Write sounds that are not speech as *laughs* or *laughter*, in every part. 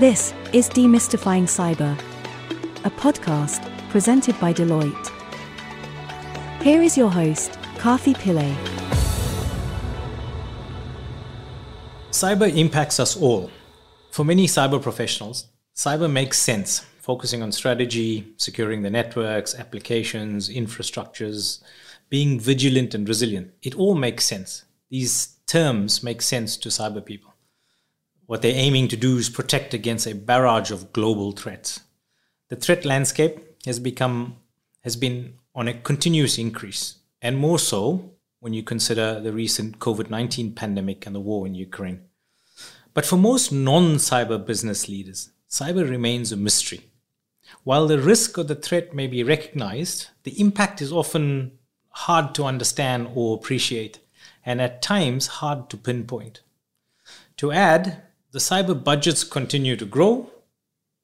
This is Demystifying Cyber, a podcast presented by Deloitte. Here is your host, Karthi Pillay. Cyber impacts us all. For many cyber professionals, cyber makes sense, focusing on strategy, securing the networks, applications, infrastructures, being vigilant and resilient. It all makes sense. These terms make sense to cyber people. What they're aiming to do is protect against a barrage of global threats. The threat landscape has become has been on a continuous increase, and more so when you consider the recent COVID-19 pandemic and the war in Ukraine. But for most non-cyber business leaders, cyber remains a mystery. While the risk or the threat may be recognized, the impact is often hard to understand or appreciate, and at times hard to pinpoint. To add, the cyber budgets continue to grow,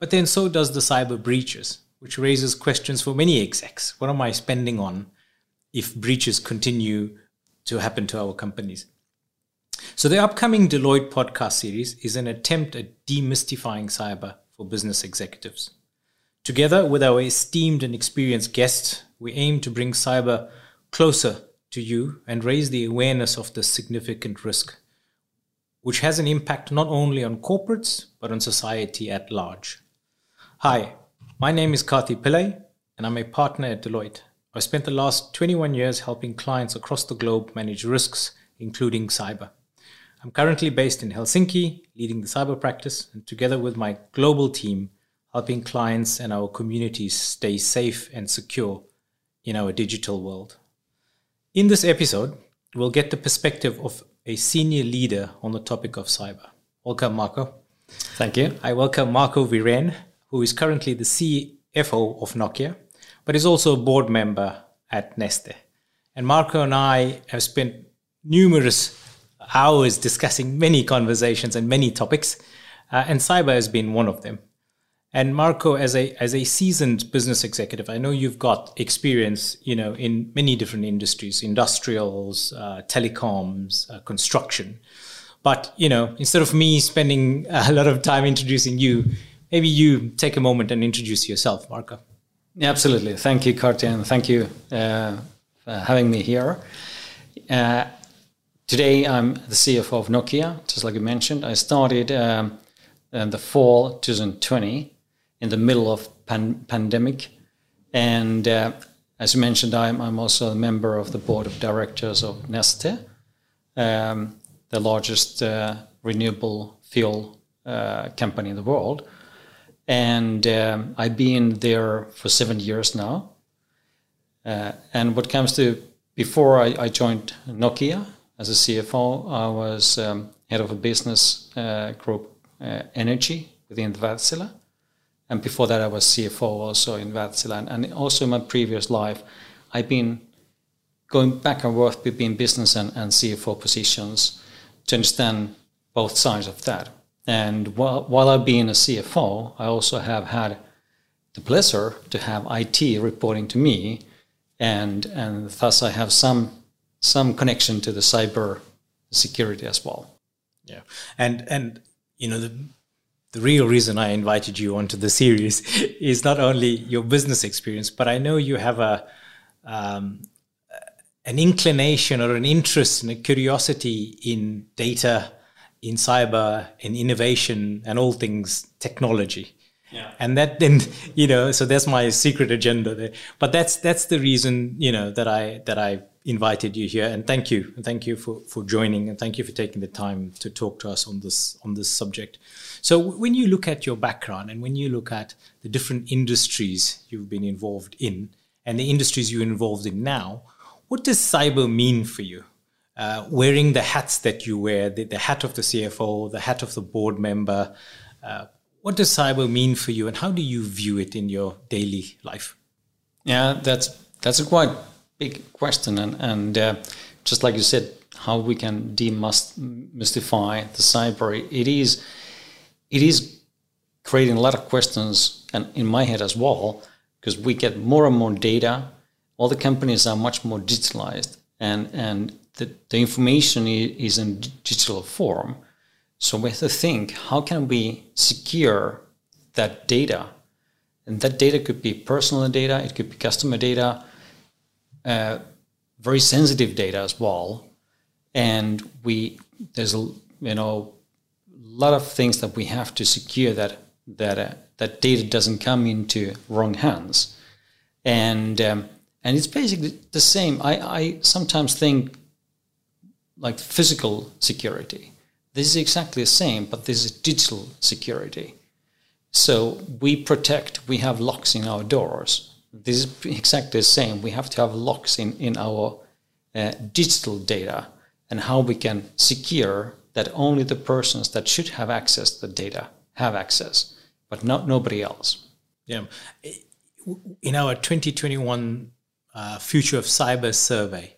but then so does the cyber breaches, which raises questions for many execs. What am I spending on if breaches continue to happen to our companies? So, the upcoming Deloitte podcast series is an attempt at demystifying cyber for business executives. Together with our esteemed and experienced guests, we aim to bring cyber closer to you and raise the awareness of this significant risk which has an impact not only on corporates, but on society at large. Hi, my name is Karthi Pillay, and I'm a partner at Deloitte. I've spent the last 21 years helping clients across the globe manage risks, including cyber. I'm currently based in Helsinki, leading the cyber practice, and together with my global team, helping clients and our communities stay safe and secure in our digital world. In this episode, we'll get the perspective of a senior leader on the topic of cyber. Welcome, Marco. Thank you. I welcome Marco Wirén, who is currently the CFO of Nokia, but is also a board member at Neste. And Marco and I have spent numerous hours discussing many conversations and many topics, uh, and cyber has been one of them. And Marco, as a as a seasoned business executive, I know you've got experience, you know, in many different industries, industrials, uh, telecoms, uh, construction. But you know, instead of me spending *laughs* a lot of time introducing you, maybe you take a moment and introduce yourself, Marco. Yeah, absolutely. Thank you, Karthi, thank you uh, for having me here. Uh, today, I'm the CFO of Nokia, just like you mentioned. I started um, in the fall 2020 in the middle of pan- pandemic. And uh, as you mentioned, I'm, I'm also a member of the board of directors of Neste, um, the largest uh, renewable fuel uh, company in the world. And um, I've been there for seven years now. Uh, and what comes to before I, I, joined Nokia as a CFO, I was um, head of a business uh, group, energy within the Wärtsilä and before that I was CFO also in Wärtsilä, and also in my previous life, I've been going back and forth between business and, and CFO positions to understand both sides of that. And while, while I've been a CFO, I also have had the pleasure to have IT reporting to me, and and thus I have some some connection to the cyber security as well. Yeah, and and you know the the real reason I invited you onto the series *laughs* is not only your business experience, but I know you have a um, an inclination or an interest and a curiosity in data, in cyber, in innovation, and all things technology. Yeah. And that *laughs* then, you know, so that's my secret agenda there. But that's that's the reason, you know, that I that I invited you here. And thank you, thank you for for joining, and thank you for taking the time to talk to us on this on this subject. So when you look at your background and when you look at the different industries you've been involved in and the industries you're involved in now, what does cyber mean for you? Uh, wearing the hats that you wear, the, the, hat of the CFO, the hat of the board member, uh, what does cyber mean for you and how do you view it in your daily life? Yeah, that's that's a quite big question, and and uh, just like you said, how we can demystify the cyber. It is it is creating a lot of questions and in my head as well because we get more and more data all the companies are much more digitalized and and the, the information is in digital form So we have to think how can we secure that data? And that data could be personal data, it could be customer data, uh, very sensitive data as well. And we there's a you know a lot of things that we have to secure that that uh, that data doesn't come into wrong hands. And um, and it's basically the same. I, I sometimes think like physical security. This is exactly the same, but this is digital security. So we protect, we have locks in our doors. This is exactly the same. We have to have locks in, in our uh, digital data and how we can secure that only the persons that should have access to the data have access, but not nobody else. Yeah. In our 2021 uh, Future of Cyber survey,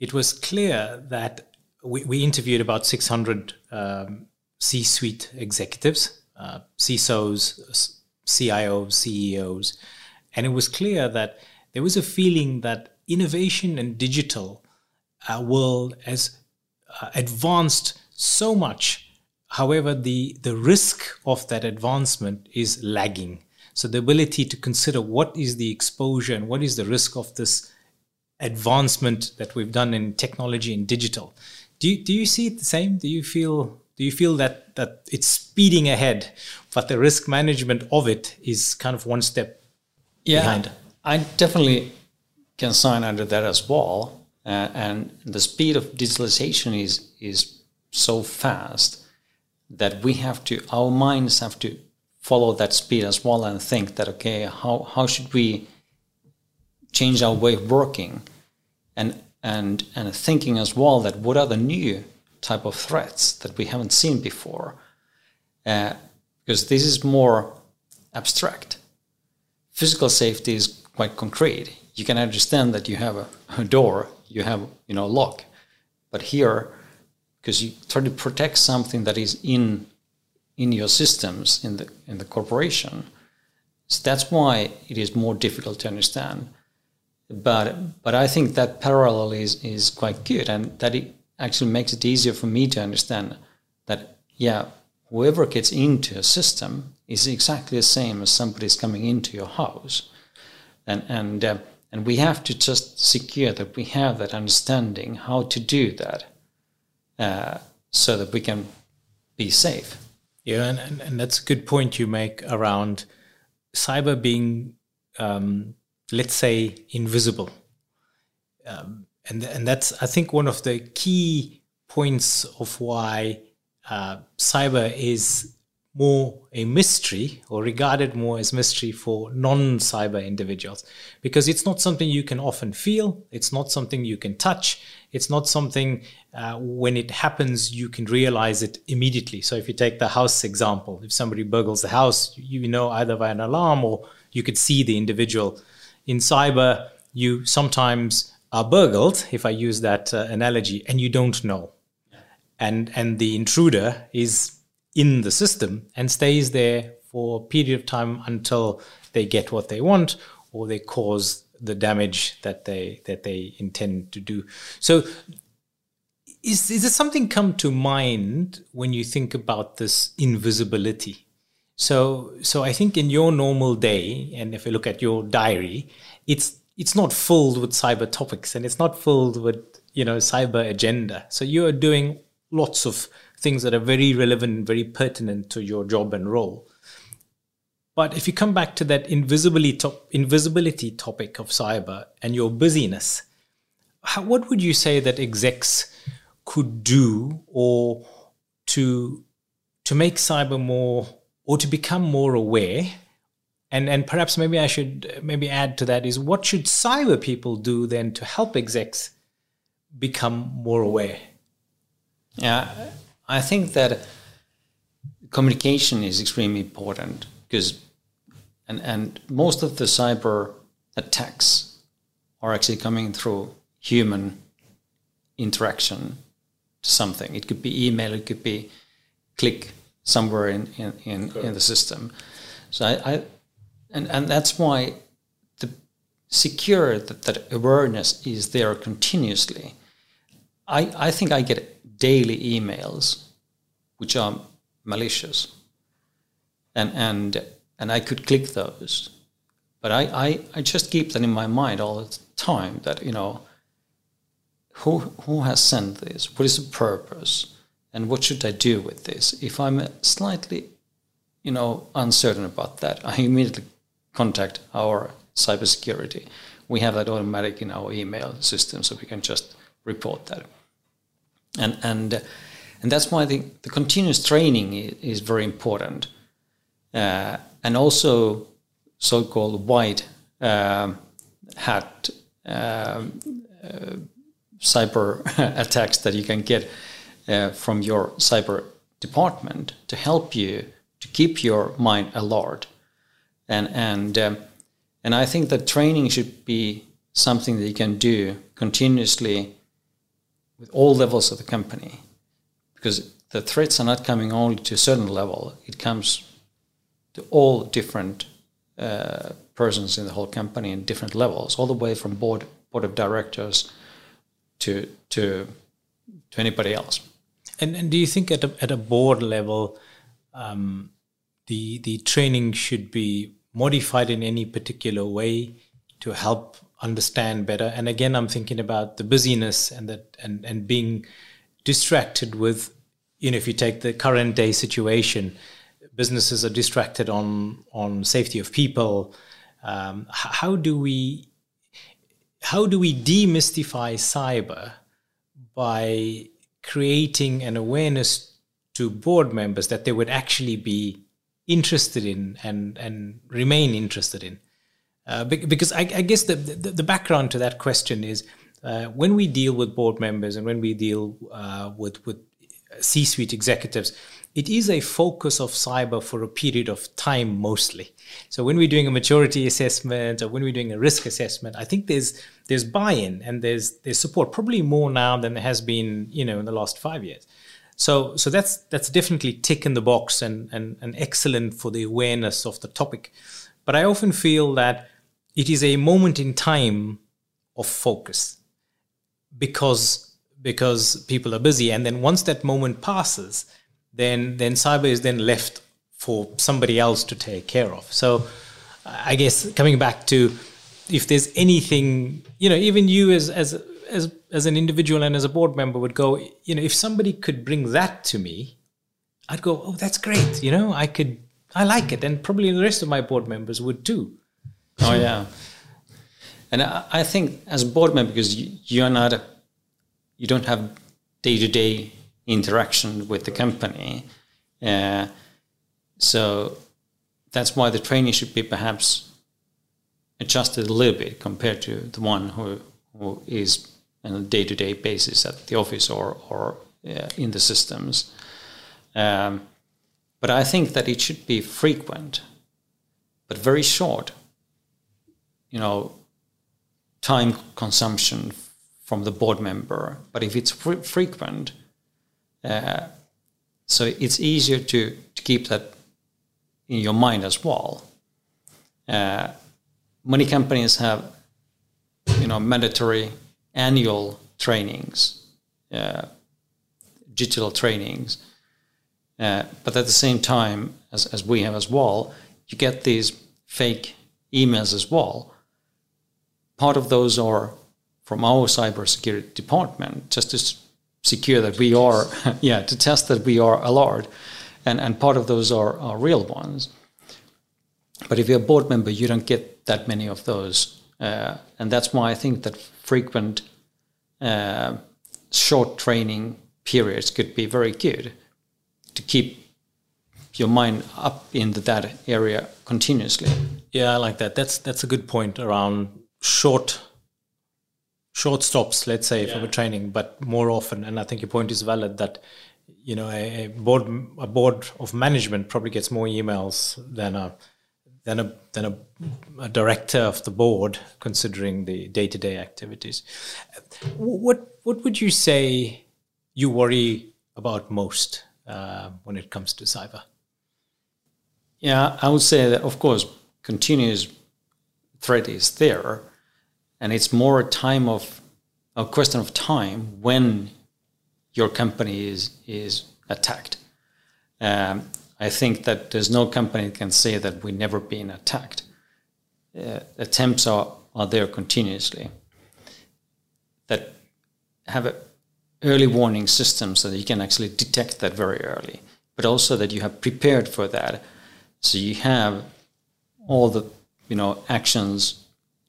it was clear that we, we interviewed about 600 um, C suite executives, uh, CISOs, CIOs, CEOs, and it was clear that there was a feeling that innovation and digital uh, world has uh, advanced so much. However, the, the risk of that advancement is lagging. So the ability to consider what is the exposure and what is the risk of this advancement that we've done in technology and digital do you, do you see it the same? Do you feel do you feel that that it's speeding ahead, but the risk management of it is kind of one step yeah, behind? I definitely can sign under that as well. Uh, and the speed of digitalization is is so fast that we have to our minds have to follow that speed as well and think that okay how how should we change our way of working and and and thinking as well that what are the new type of threats that we haven't seen before? Uh, because this is more abstract. Physical safety is quite concrete. You can understand that you have a, a door you have you know a lock. But here because you try to protect something that is in in your systems in the in the corporation. So that's why it is more difficult to understand but but I think that parallel is is quite good, and that it actually makes it easier for me to understand that yeah, whoever gets into a system is exactly the same as somebody's coming into your house, and and uh, and we have to just secure that we have that understanding how to do that, uh, so that we can be safe. Yeah, and, and, and that's a good point you make around cyber being um, let's say, invisible. Um, and, and that's, I think, one of the key points of why uh, cyber is more a mystery or regarded more as mystery for non cyber individuals because it's not something you can often feel, it's not something you can touch, it's not something uh, when it happens you can realize it immediately. So, if you take the house example, if somebody burgles the house, you know either by an alarm or you could see the individual in cyber, you sometimes are burgled, if I use that uh, analogy, and you don't know. And, and the intruder is in the system and stays there for a period of time until they get what they want or they cause the damage that they that they intend to do. So is is there something come to mind when you think about this invisibility? So, so I think in your normal day, and if you look at your diary, it's it's not filled with cyber topics and it's not filled with you know cyber agenda. So you are doing lots of things that are very relevant, very pertinent to your job and role. But if you come back to that invisibility, top, invisibility topic of cyber and your busyness, how, what would you say that execs could do or to to make cyber more or to become more aware and and perhaps maybe I should maybe add to that is what should cyber people do then to help execs become more aware? Yeah, I think that communication is extremely important because and and most of the cyber attacks are actually coming through human interaction to something. It could be email, it could be click somewhere in in, in, in the system. So I, I, and and that's why the secure that, that awareness is there continuously. I, I think I get daily emails which are malicious, and and and I could click those, but I, I, I just keep that in my mind all the time that you know who who has sent this, what is the purpose, and what should I do with this? If I'm slightly, you know, uncertain about that, I immediately contact our cybersecurity. We have that automatic in our email system, so we can just report that. And and and that's why the, the continuous training is, very important, uh, and also so-called white uh, hat um, uh, cyber *laughs* attacks that you can get uh, from your cyber department to help you to keep your mind alert. And and um, and I think that training should be something that you can do continuously with all levels of the company because the threats are not coming only to a certain level. It comes to all different uh, persons in the whole company in different levels all the way from board board of directors to to to anybody else and, and do you think at a, at a board level um, the the training should be modified in any particular way to help understand better. And again, I'm thinking about the busyness and that and, and being distracted with, you know, if you take the current day situation, businesses are distracted on on safety of people. Um, how do we how do we demystify cyber by creating an awareness to board members that they would actually be interested in and and remain interested in. Uh, because I, I guess the, the, the background to that question is uh, when we deal with board members and when we deal uh, with with C-suite executives, it is a focus of cyber for a period of time mostly. So when we're doing a maturity assessment or when we're doing a risk assessment, I think there's there's buy-in and there's there's support probably more now than there has been you know in the last five years. So so that's that's definitely tick in the box and, and, and excellent for the awareness of the topic. But I often feel that it is a moment in time of focus because because people are busy and then once that moment passes then then cyber is then left for somebody else to take care of. So i guess coming back to if there's anything you know even you as as as as an individual and as a board member would go you know if somebody could bring that to me i'd go oh that's great you know i could i like it and probably the rest of my board members would too. Oh yeah, and I, think as a board member, because you, you're not, you don't have day to day interaction with the company, uh, so that's why the training should be perhaps adjusted a little bit compared to the one who who is on a day to day basis at the office or or uh, in the systems. Um, but I think that it should be frequent, but very short you know, time consumption from the board member. But if it's fr- frequent, uh, so it's easier to, to keep that in your mind as well. Uh, many companies have, you know, mandatory annual trainings, uh, digital trainings. Uh, but at the same time, as, as we have as well, you get these fake emails as well part of those are from our cybersecurity department, just to secure that we are, *laughs* yeah, to test that we are alert, and and part of those are, are real ones. But if you're a board member, you don't get that many of those, uh, and that's why I think that frequent, uh, short training periods could be very good to keep your mind up in that area continuously. Yeah, I like that. That's that's a good point around short short stops, let's say, yeah. from a training, but more often. And I think your point is valid that you know a, a, board a board of management probably gets more emails than a than a than a, a director of the board, considering the day to day activities. What what would you say you worry about most uh, when it comes to cyber? Yeah, I would say that of course continuous threat is there and it's more a time of a question of time when your company is is attacked Um, I think that there's no company that can say that we've never been attacked. Uh, attempts are, are there continuously that have a early warning system so that you can actually detect that very early, but also that you have prepared for that. So you have all the you know actions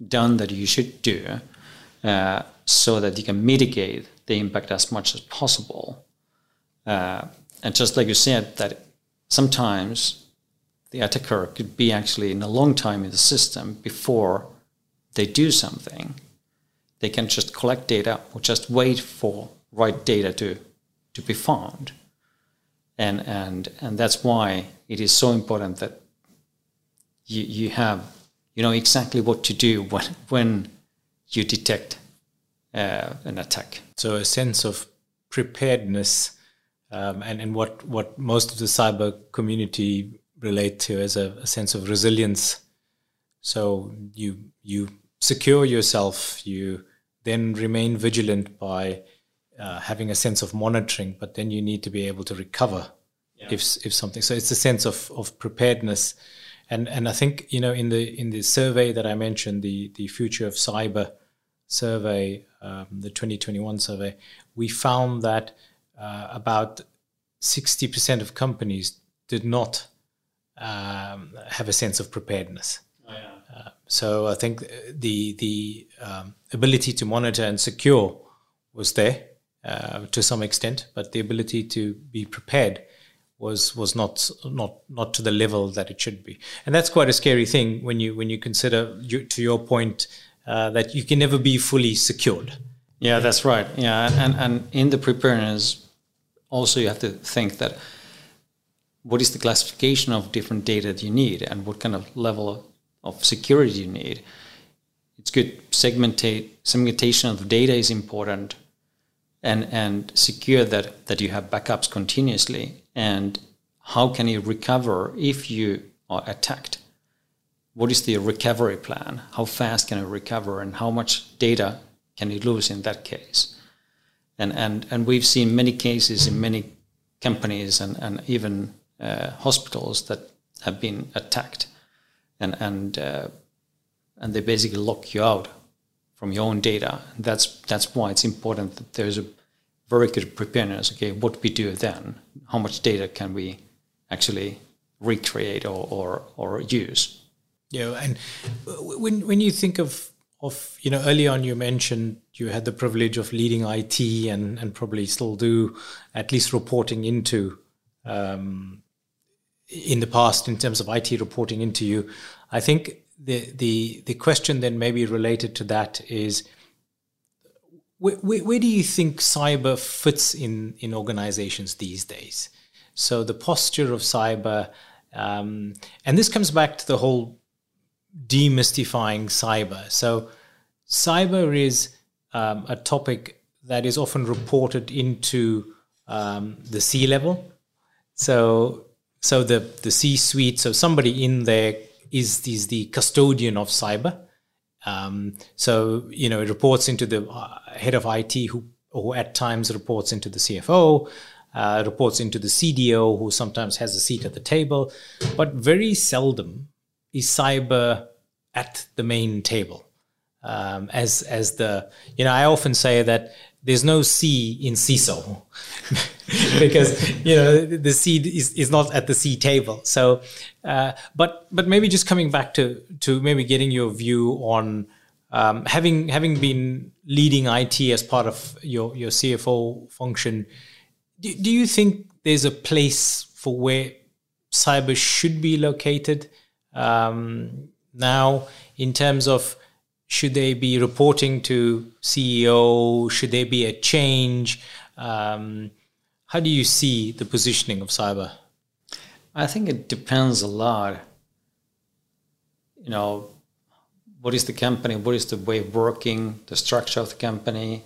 done that you should do uh, so that you can mitigate the impact as much as possible. Uh, and just like you said, that sometimes the attacker could be actually in a long time in the system before they do something. They can just collect data or just wait for right data to to be found. And and and that's why it is so important that you you have you know exactly what to do when when you detect uh, an attack. So a sense of preparedness, um, and and what what most of the cyber community relate to as a, a sense of resilience. So you you secure yourself, you then remain vigilant by uh, having a sense of monitoring, but then you need to be able to recover yeah. if if something. So it's a sense of of preparedness, and and I think you know in the in the survey that I mentioned, the the future of cyber survey, um, the 2021 survey, we found that uh, about 60% of companies did not um, have a sense of preparedness. Oh, yeah. uh, so I think the the um, ability to monitor and secure was there uh, to some extent, but the ability to be prepared was was not not not to the level that it should be, and that's quite a scary thing when you when you consider you, to your point uh, that you can never be fully secured. Yeah, that's right. Yeah, and and in the preparedness, also you have to think that what is the classification of different data that you need and what kind of level of security you need. It's good segmentate segmentation of data is important and and secure that that you have backups continuously and how can you recover if you are attacked what is the recovery plan how fast can you recover and how much data can you lose in that case and and and we've seen many cases in many companies and and even uh, hospitals that have been attacked and and uh, and they basically lock you out from your own data. And that's that's why it's important that there's a very good preparedness. Okay, what we do then? How much data can we actually recreate or or, or use? Yeah, and when when you think of of you know early on you mentioned you had the privilege of leading IT and and probably still do at least reporting into um, in the past in terms of IT reporting into you. I think the the the question then maybe related to that is where, where, where, do you think cyber fits in in organizations these days? So the posture of cyber, um, and this comes back to the whole demystifying cyber. So cyber is um, a topic that is often reported into um, the C level. So so the the C suite. So somebody in there is is the custodian of cyber. Um, so you know it reports into the uh, head of IT, who who at times reports into the CFO, uh, reports into the CDO, who sometimes has a seat at the table, but very seldom is cyber at the main table. Um, as as the you know, I often say that there's no C in CISO *laughs* *laughs* because you know the C is, is not at the C table. So, uh, but but maybe just coming back to to maybe getting your view on um, having having been leading IT as part of your your CFO function. Do, do you think there's a place for where cyber should be located um, now in terms of should they be reporting to CEO? Should there be a change? Um, how do you see the positioning of cyber? I think it depends a lot. You know, what is the company? What is the way of working? The structure of the company?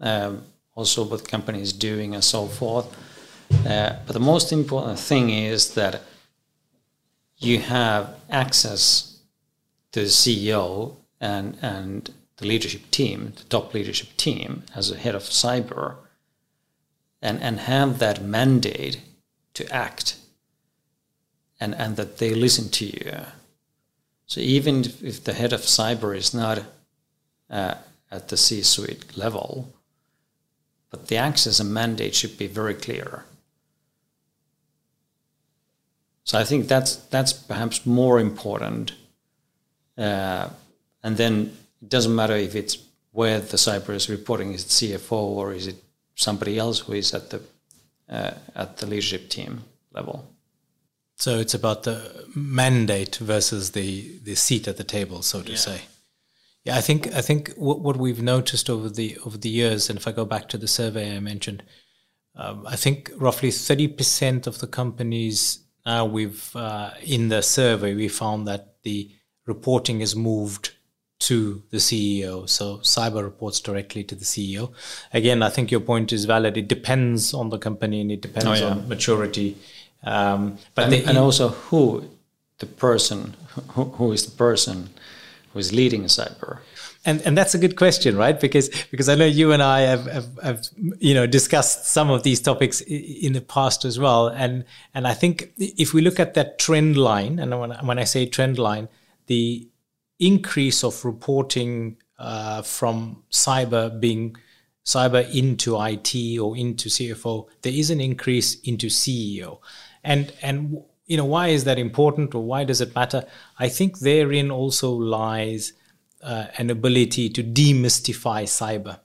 Um, also, what the company is doing, and so forth. Uh, but the most important thing is that you have access to the CEO and and the leadership team, the top leadership team, as a head of cyber, and and have that mandate to act and, and that they listen to you. So even if the head of cyber is not uh, at the C-suite level, but the access and mandate should be very clear. So I think that's that's perhaps more important. Uh, and then it doesn't matter if it's where the cyber is reporting is it CFO or is it somebody else who is at the uh, at the leadership team level. So it's about the mandate versus the the seat at the table, so to yeah. say. Yeah, I think I think what, what we've noticed over the over the years, and if I go back to the survey I mentioned, um, I think roughly thirty percent of the companies now we've uh, in the survey we found that the reporting is moved to the CEO. So cyber reports directly to the CEO. Again, I think your point is valid. It depends on the company and it depends oh, yeah. on maturity. Um, but and, the, and, also who the person who, who is the person who is leading cyber. And, and that's a good question, right? Because because I know you and I have, have, have you know discussed some of these topics in the past as well, and and I think if we look at that trend line, and when, when I say trend line, the increase of reporting uh, from cyber being cyber into IT or into CFO, there is an increase into CEO. And and you know why is that important or why does it matter? I think therein also lies uh, an ability to demystify cyber.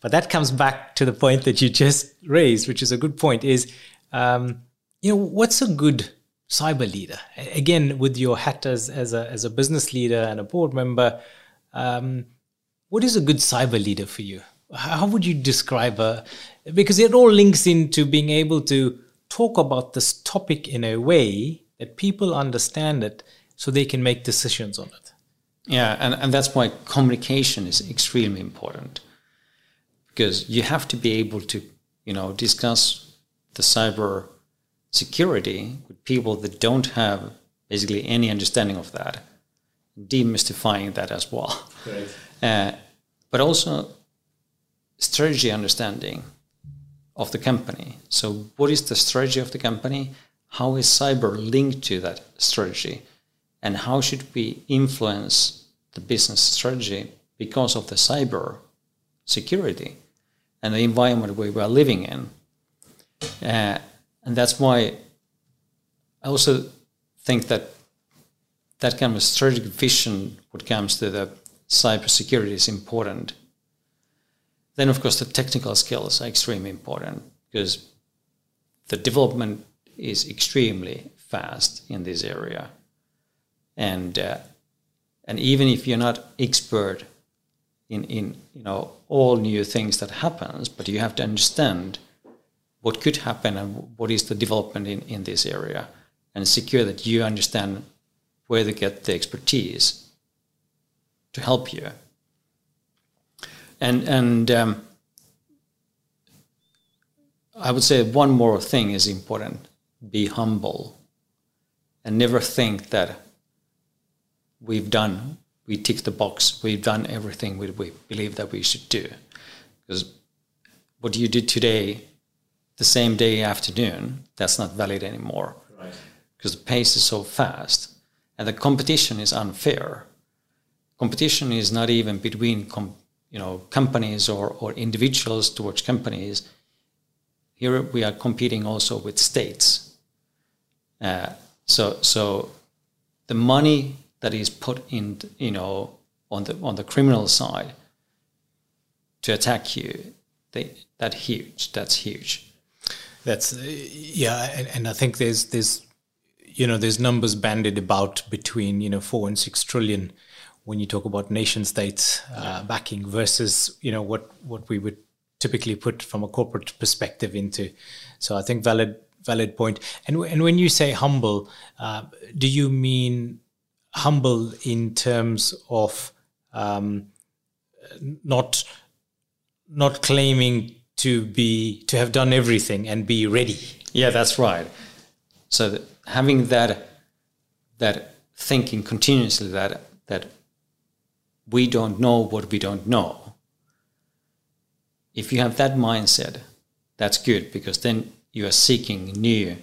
But that comes back to the point that you just raised, which is a good point. Is um, you know what's a good cyber leader. Again, with your hat as, as, a, as a business leader and a board member, um, what is a good cyber leader for you? How would you describe a? Because it all links into being able to talk about this topic in a way that people understand it so they can make decisions on it. Yeah, and, and that's why communication is extremely important. Because you have to be able to, you know, discuss the cyber security with people that don't have basically any understanding of that, demystifying that as well. Right. Uh, but also strategy understanding of the company. So, what is the strategy of the company? How is cyber linked to that strategy? And how should we influence the business strategy because of the cyber security and the environment we are living in? Uh, and that's why I also think that that kind of strategic vision when it comes to the cybersecurity is important. Then, of course, the technical skills are extremely important because the development is extremely fast in this area, and uh, and even if you're not expert in in you know all new things that happens, but you have to understand what could happen and what is the development in, in this area and secure that you understand where to get the expertise to help you. And, and um, I would say one more thing is important be humble and never think that we've done, we tick the box, we've done everything we, we believe that we should do. Because what you did today the same day afternoon, that's not valid anymore. Right. Because the pace is so fast and the competition is unfair. Competition is not even between com- you know companies or, or individuals towards companies. Here we are competing also with states. Uh, so so the money that is put in you know on the on the criminal side to attack you, they, that huge. That's huge. That's yeah, and, and I think there's there's you know there's numbers bandied about between you know four and six trillion when you talk about nation states uh, backing versus you know what what we would typically put from a corporate perspective into. So I think valid valid point. And and when you say humble, uh, do you mean humble in terms of um, not not claiming to be to have done everything and be ready. Yeah, that's right. So that having that that thinking continuously that that we don't know what we don't know. If you have that mindset, that's good because then you are seeking new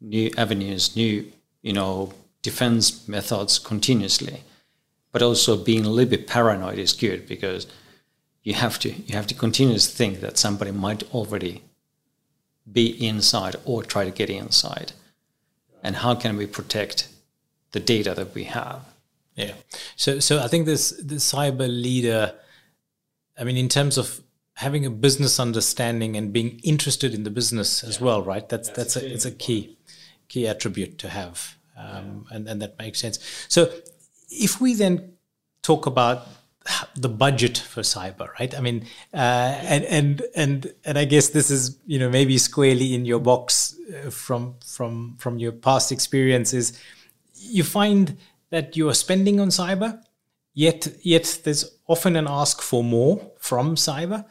new avenues, new you know defense methods continuously. But also being a little bit paranoid is good because you have to you have to continuously think that somebody might already be inside or try to get inside. And how can we protect the data that we have? Yeah. So so I think this the cyber leader I mean in terms of having a business understanding and being interested in the business as yeah. well, right? That's that's, that's a, it's a key key attribute to have, um, yeah. and and that makes sense. So if we then talk about the budget for cyber, right? I mean, uh, and and and and I guess this is you know maybe squarely in your box uh, from from from your past experiences. You find that you are spending on cyber, yet yet there's often an ask for more from cyber.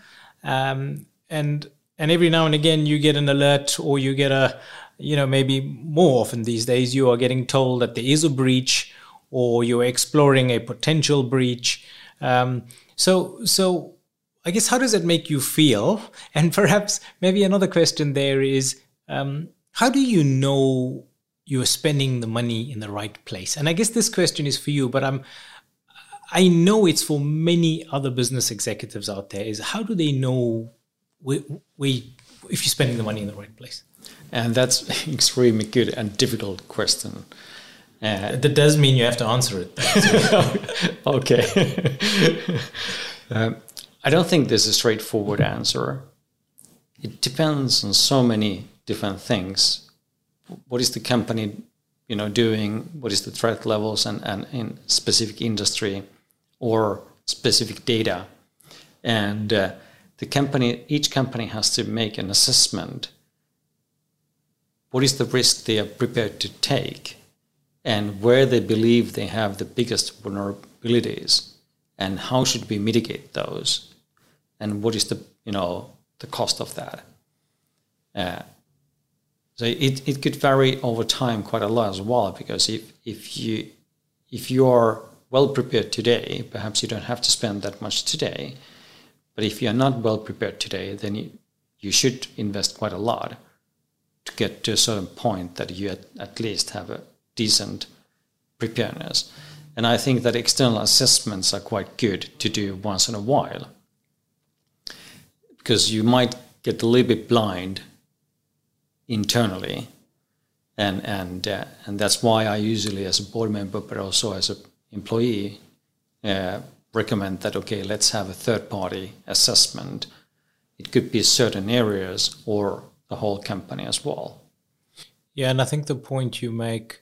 Um, and and every now and again you get an alert or you get a you know maybe more often these days you are getting told that there is a breach or you're exploring a potential breach um, so so i guess how does it make you feel *laughs* and perhaps maybe another question there is um, how do you know you're spending the money in the right place and i guess this question is for you but i'm I know it's for many other business executives out there is how do they know we, we, if you're spending the money in the right place? And that's *laughs* extremely good and difficult question. Uh, that does mean you have to answer it. *laughs* okay. *laughs* um, I don't think there's a straightforward answer. It depends on so many different things. What is the company, you know, doing? What is the threat levels and, and in specific industry? or specific data. And uh, the company, each company has to make an assessment. What is the risk they are prepared to take, and where they believe they have the biggest vulnerabilities, and how should we mitigate those, and what is the you know the cost of that. Uh, so it, it could vary over time quite a lot as well because if if you if you are well prepared today, perhaps you don't have to spend that much today. But if you're not well prepared today, then you, you should invest quite a lot to get to a certain point that you at, at least have a decent preparedness. And I think that external assessments are quite good to do once in a while. Because you might get a little bit blind internally. And and uh, and that's why I usually as a board member but also as an employee uh, recommend that okay let's have a third party assessment. It could be certain areas or the whole company as well. Yeah and i think the point you make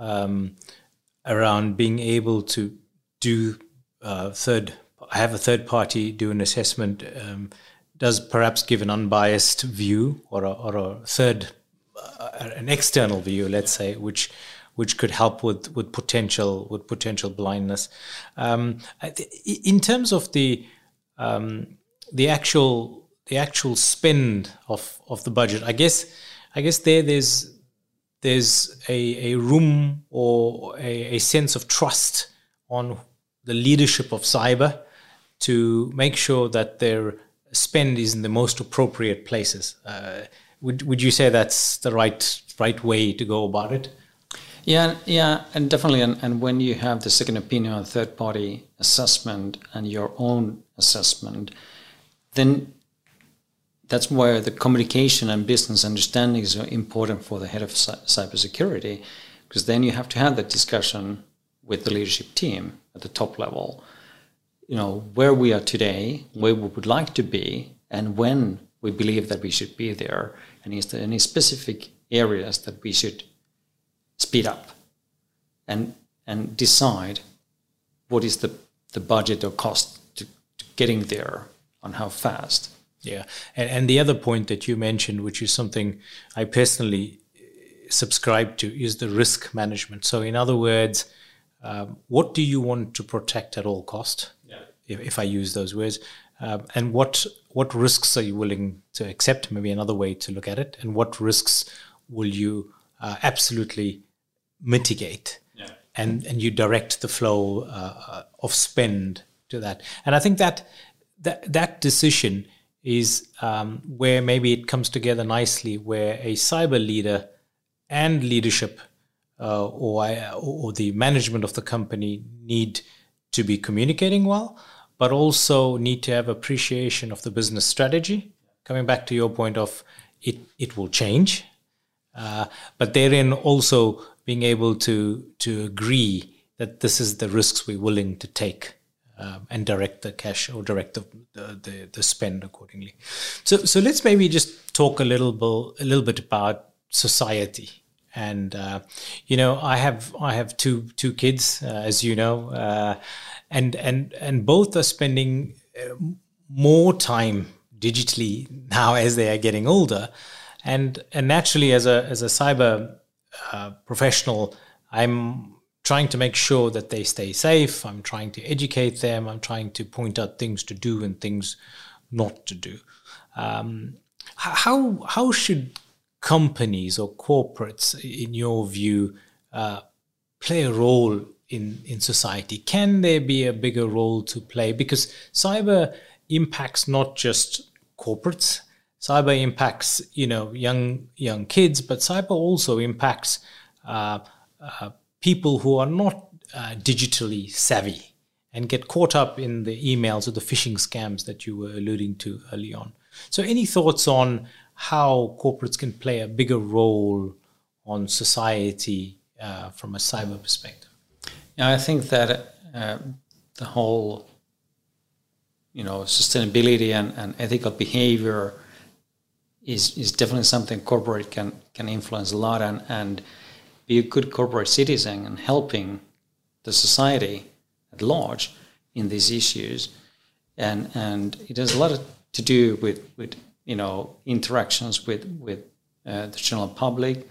um, around being able to do uh, third have a third party do an assessment um, does perhaps give an unbiased view or a, or a third uh, an external view let's say which which could help with with potential with potential blindness. Um, in terms of the um, the actual the actual spend of of the budget, I guess I guess there there's there's a, a room or a, a sense of trust on the leadership of cyber to make sure that their spend is in the most appropriate places. Uh, would would you say that's the right right way to go about it? Yeah, yeah, and definitely. And, and when you have the second opinion third party assessment and your own assessment, then that's where the communication and business understanding is important for the head of cybersecurity, because then you have to have that discussion with the leadership team at the top level. You know where we are today, where we would like to be, and when we believe that we should be there, and is there any specific areas that we should speed up and and decide what is the, the budget or cost to, to getting there on how fast. Yeah. And, and the other point that you mentioned, which is something I personally uh, subscribe to, is the risk management. So, in other words, um, what do you want to protect at all cost? Yeah. If, if I use those words, um, and what what risks are you willing to accept? Maybe another way to look at it, and what risks will you uh, absolutely mitigate yeah. and and you direct the flow uh, of spend to that and i think that that that decision is um, where maybe it comes together nicely where a cyber leader and leadership uh, or, or the management of the company need to be communicating well, but also need to have appreciation of the business strategy. Coming back to your point of it, it will change, uh, but therein also being able to to agree that this is the risks we're willing to take um, and direct the cash or direct the, the, the, spend accordingly. So so let's maybe just talk a little bit a little bit about society and uh, you know I have I have two two kids uh, as you know uh, and and and both are spending uh, more time digitally now as they are getting older and and naturally as a as a cyber uh, professional I'm trying to make sure that they stay safe I'm trying to educate them I'm trying to point out things to do and things not to do um, how how should companies or corporates, in your view, uh, play a role in, in society? Can there be a bigger role to play? Because cyber impacts not just corporates, cyber impacts you know young young kids, but cyber also impacts uh, uh, people who are not uh, digitally savvy and get caught up in the emails or the phishing scams that you were alluding to early on. So, any thoughts on how corporates can play a bigger role on society uh, from a cyber perspective? Yeah, I think that uh, the whole, you know, sustainability and, and ethical behavior is is definitely something corporate can can influence a lot and and be a good corporate citizen and helping the society at large in these issues and and it has a lot to do with with you know interactions with with uh, the general public,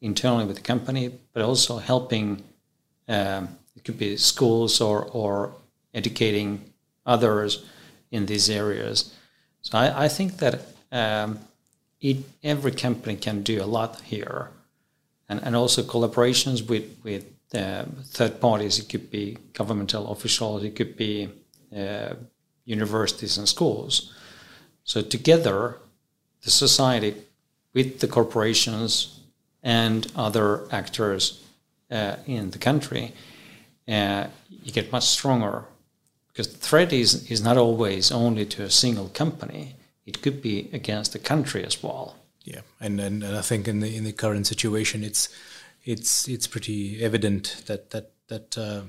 internally with the company, but also helping. Um, it could be schools or or educating others in these areas. So I, I think that um, it, every company can do a lot here, and and also collaborations with with uh, third parties. It could be governmental officials. It could be uh, universities and schools. So together, the society with the corporations and other actors uh, in the country, uh, you get much stronger because the threat is, is not always only to a single company. It could be against the country as well. Yeah, and, and, and I think in the in the current situation, it's it's it's pretty evident that that that uh,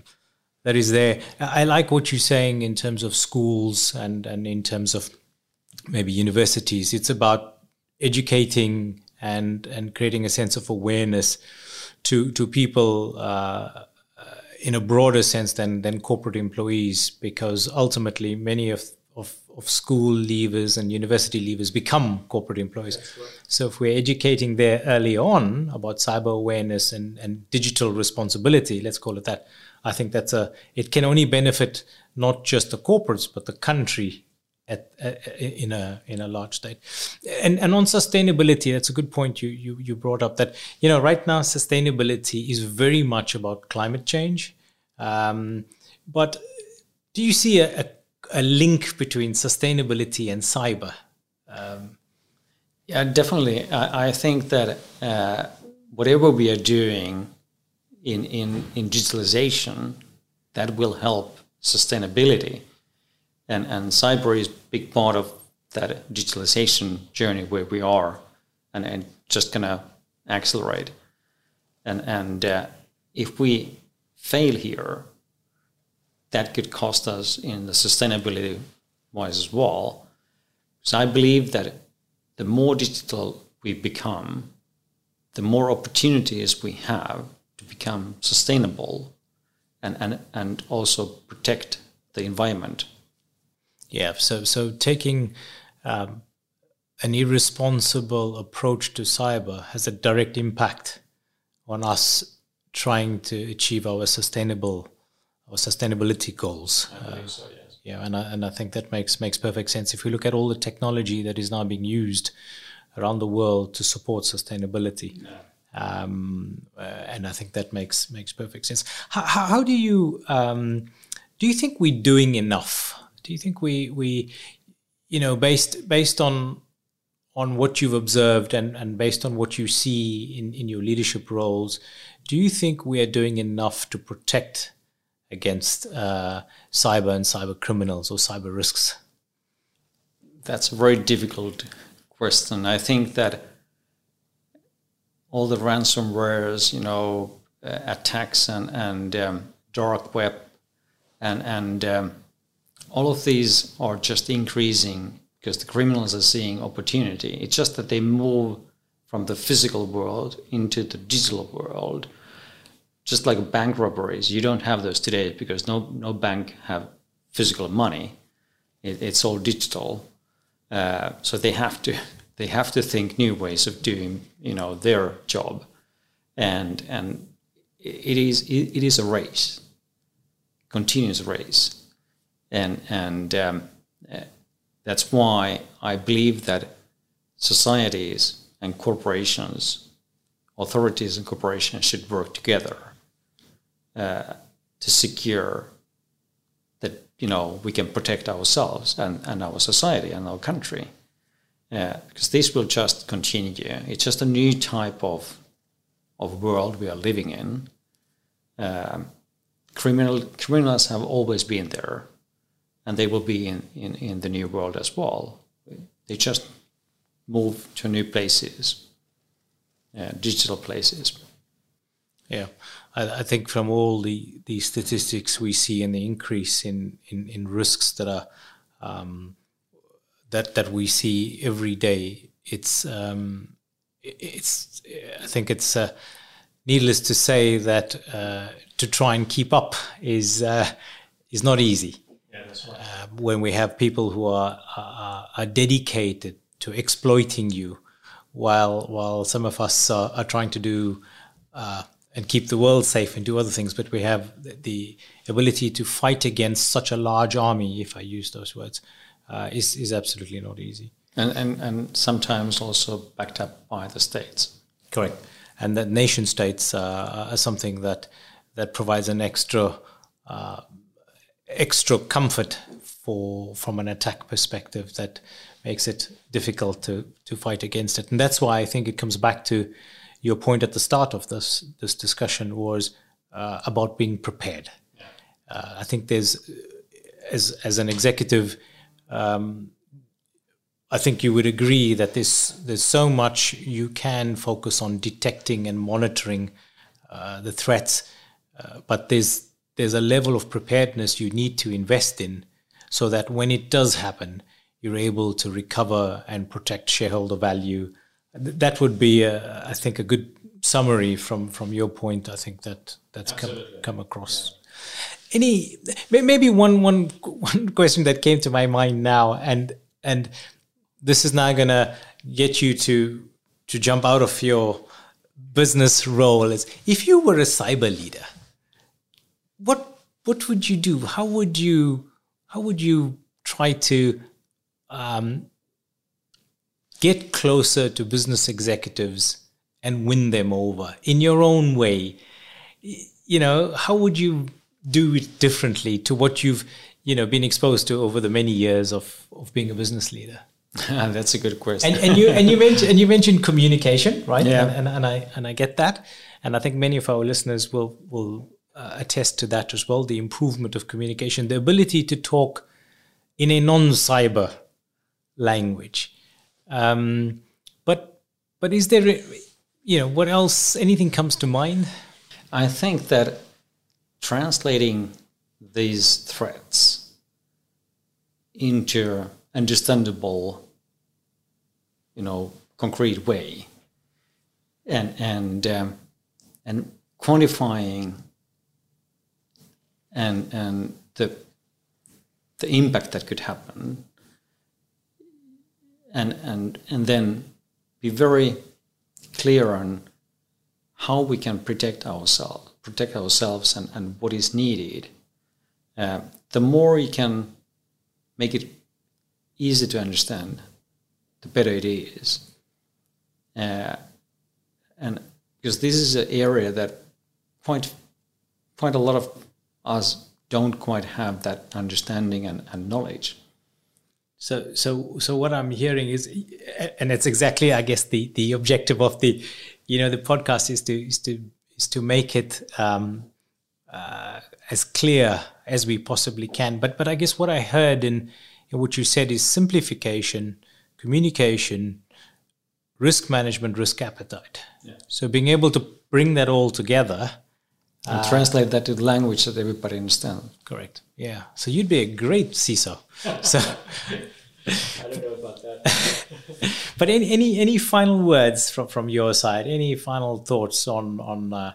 that is there. I like what you're saying in terms of schools and and in terms of maybe universities. It's about educating and and creating a sense of awareness to to people uh, in a broader sense than than corporate employees, because ultimately many of of, of school leavers and university leavers become corporate employees. Right. So if we're educating there early on about cyber awareness and, and digital responsibility, let's call it that, I think that's a it can only benefit not just the corporates but the country at, in a in a large state. And and on sustainability, that's a good point you you you brought up. That you know right now sustainability is very much about climate change. Um, but do you see a, a, a, link between sustainability and cyber? Um, yeah, definitely. I, I think that uh, whatever we are doing in, in, in digitalization, that will help sustainability and and cyber is a big part of that digitalization journey where we are, and and just gonna accelerate. And and uh, if we fail here, that could cost us in the sustainability wise as well. So I believe that the more digital we become, the more opportunities we have to become sustainable and, and, and also protect the environment yeah. So so taking um, an irresponsible approach to cyber has a direct impact on us trying to achieve our sustainable our sustainability goals. Uh, so, yes. Yeah, and I, and I think that makes makes perfect sense. If we look at all the technology that is now being used around the world to support sustainability. Yeah. Um, uh, and I think that makes makes perfect sense. How, how, how do you um, do you think we're doing enough do you think we we you know based based on on what you've observed and, and based on what you see in, in your leadership roles, do you think we are doing enough to protect against uh, cyber and cyber criminals or cyber risks? That's a very difficult question. I think that all the ransomwares, you know, uh, attacks and and um, dark web, and and um, all of these are just increasing because the criminals are seeing opportunity. It's just that they move from the physical world into the digital world. Just like bank robberies, you don't have those today because no no bank have physical money. It, it's all digital, uh, so they have to *laughs* they have to think new ways of doing you know their job, and and it is it, it is a race, continuous race, and and um, that's why I believe that societies and corporations, authorities and corporations should work together uh, to secure that you know we can protect ourselves and, and our society and our country. Uh, because this will just continue. It's just a new type of of world we are living in. Um, criminal criminals have always been there and they will be in, in, in the new world as well. They just move to new places, uh, digital places. Yeah, I, I, think from all the, the statistics we see and the increase in, in, in risks that are um, that that we see every day, it's um, it's I think it's uh, needless to say that uh, to try and keep up is uh, is not easy. Yeah, Uh, when we have people who are, are, are dedicated to exploiting you, while while some of us are, are trying to do uh, and keep the world safe and do other things, but we have the ability to fight against such a large army, if I use those words, uh, is is absolutely not easy. And, and and sometimes also backed up by the states. Correct, and the nation states uh, are something that that provides an extra uh, extra comfort for from an attack perspective that makes it difficult to to fight against it and that's why i think it comes back to your point at the start of this this discussion was uh, about being prepared uh, i think there's as as an executive um, I think you would agree that there's there's so much you can focus on detecting and monitoring uh, the threats, uh, but there's there's a level of preparedness you need to invest in so that when it does happen, you're able to recover and protect shareholder value. That would be, I think, a good summary from, from your point. I think that that's come, come across. Yeah. Any maybe one one *laughs* one question that came to my mind now, and and this is now gonna get you to to jump out of your business role. Is if you were a cyber leader, what what would you do? How would you how would you try to um, get closer to business executives and win them over in your own way? You know, how would you do it differently to what you've you know been exposed to over the many years of of being a business leader? *laughs* That's a good question. And, and, you and you mentioned and you mentioned communication, right? Yeah. And, and, and I and I get that, and I think many of our listeners will will uh, attest to that as well the improvement of communication, the ability to talk in a non cyber language. Um, but but is there, you know, what else? Anything comes to mind? I think that translating these threats into understandable, you know, concrete way, and and um, and quantifying and and the the impact that could happen and and and then be very clear on how we can protect ourselves protect ourselves and, and what is needed uh, the more you can make it easy to understand the better it is uh, and because this is an area that quite quite a lot of us don't quite have that understanding and, and knowledge. So, so, so what I'm hearing is, and it's exactly, I guess, the the objective of the, you know, the podcast is to is to is to make it um, uh, as clear as we possibly can. But but I guess what I heard in, in what you said is simplification, communication, risk management, risk appetite. Yeah. So being able to bring that all together and uh, translate that to the language that everybody understands. Correct. Yeah. So you'd be a great CISO. *laughs* so. I don't know about that. *laughs* but any, any any final words from, from your side? Any final thoughts on on uh,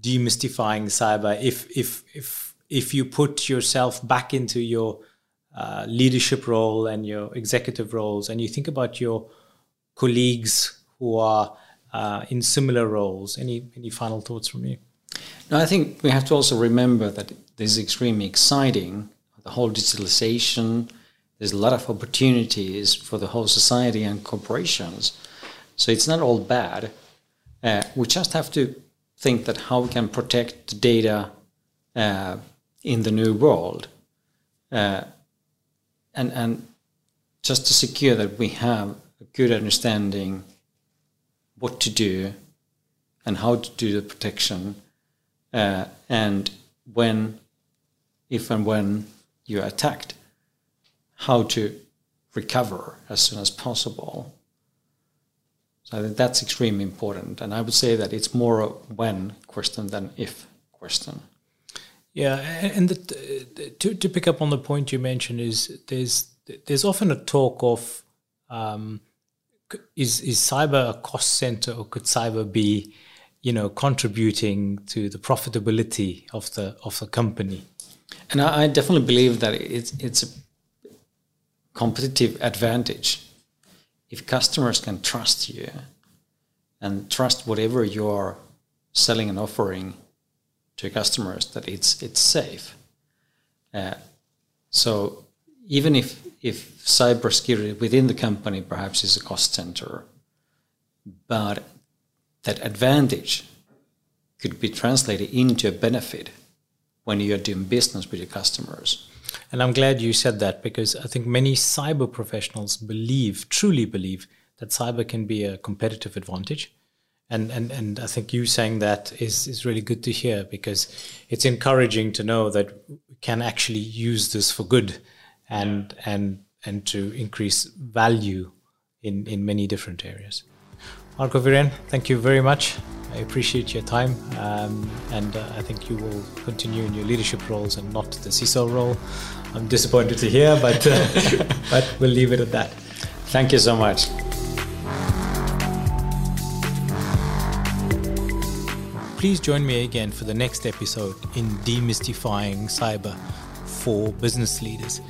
demystifying cyber? If if if if you put yourself back into your uh, leadership role and your executive roles, and you think about your colleagues who are uh, in similar roles, any any final thoughts from you? No, I think we have to also remember that this is extremely exciting. The whole digitalization, there's a lot of opportunities for the whole society and corporations. So it's not all bad. Uh, we just have to think that how we can protect the data uh, in the new world, uh, and and just to secure that we have a good understanding what to do and how to do the protection uh, and when, if and when you're attacked, how to recover as soon as possible. So I think that's extremely important, and I would say that it's more a when question than if question. Yeah, and the, to to pick up on the point you mentioned is there's there's often a talk of um, is is cyber a cost center or could cyber be you know contributing to the profitability of the of the company. And i, I definitely believe that it's it's a competitive advantage. If customers can trust you and trust whatever you're selling and offering to customers that it's it's safe. Uh, so even if if cybersecurity within the company perhaps is a cost center but that advantage could be translated into a benefit when you're doing business with your customers. And I'm glad you said that because I think many cyber professionals believe, truly believe, that cyber can be a competitive advantage. And, and, and I think you saying that is, is really good to hear because it's encouraging to know that we can actually use this for good and, yeah. and, and to increase value in, in many different areas. Marco Wirén, thank you very much. I appreciate your time, um, and uh, I think you will continue in your leadership roles and not the CISO role. I'm disappointed to hear, but uh, *laughs* but we'll leave it at that. Thank you so much. Please join me again for the next episode in Demystifying Cyber for Business Leaders.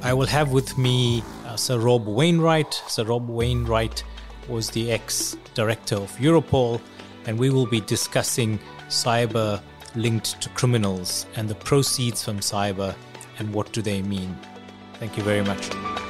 I will have with me uh, Sir Rob Wainwright. Sir Rob Wainwright was the ex director of Europol, and we will be discussing cyber linked to criminals and the proceeds from cyber and what do they mean. Thank you very much.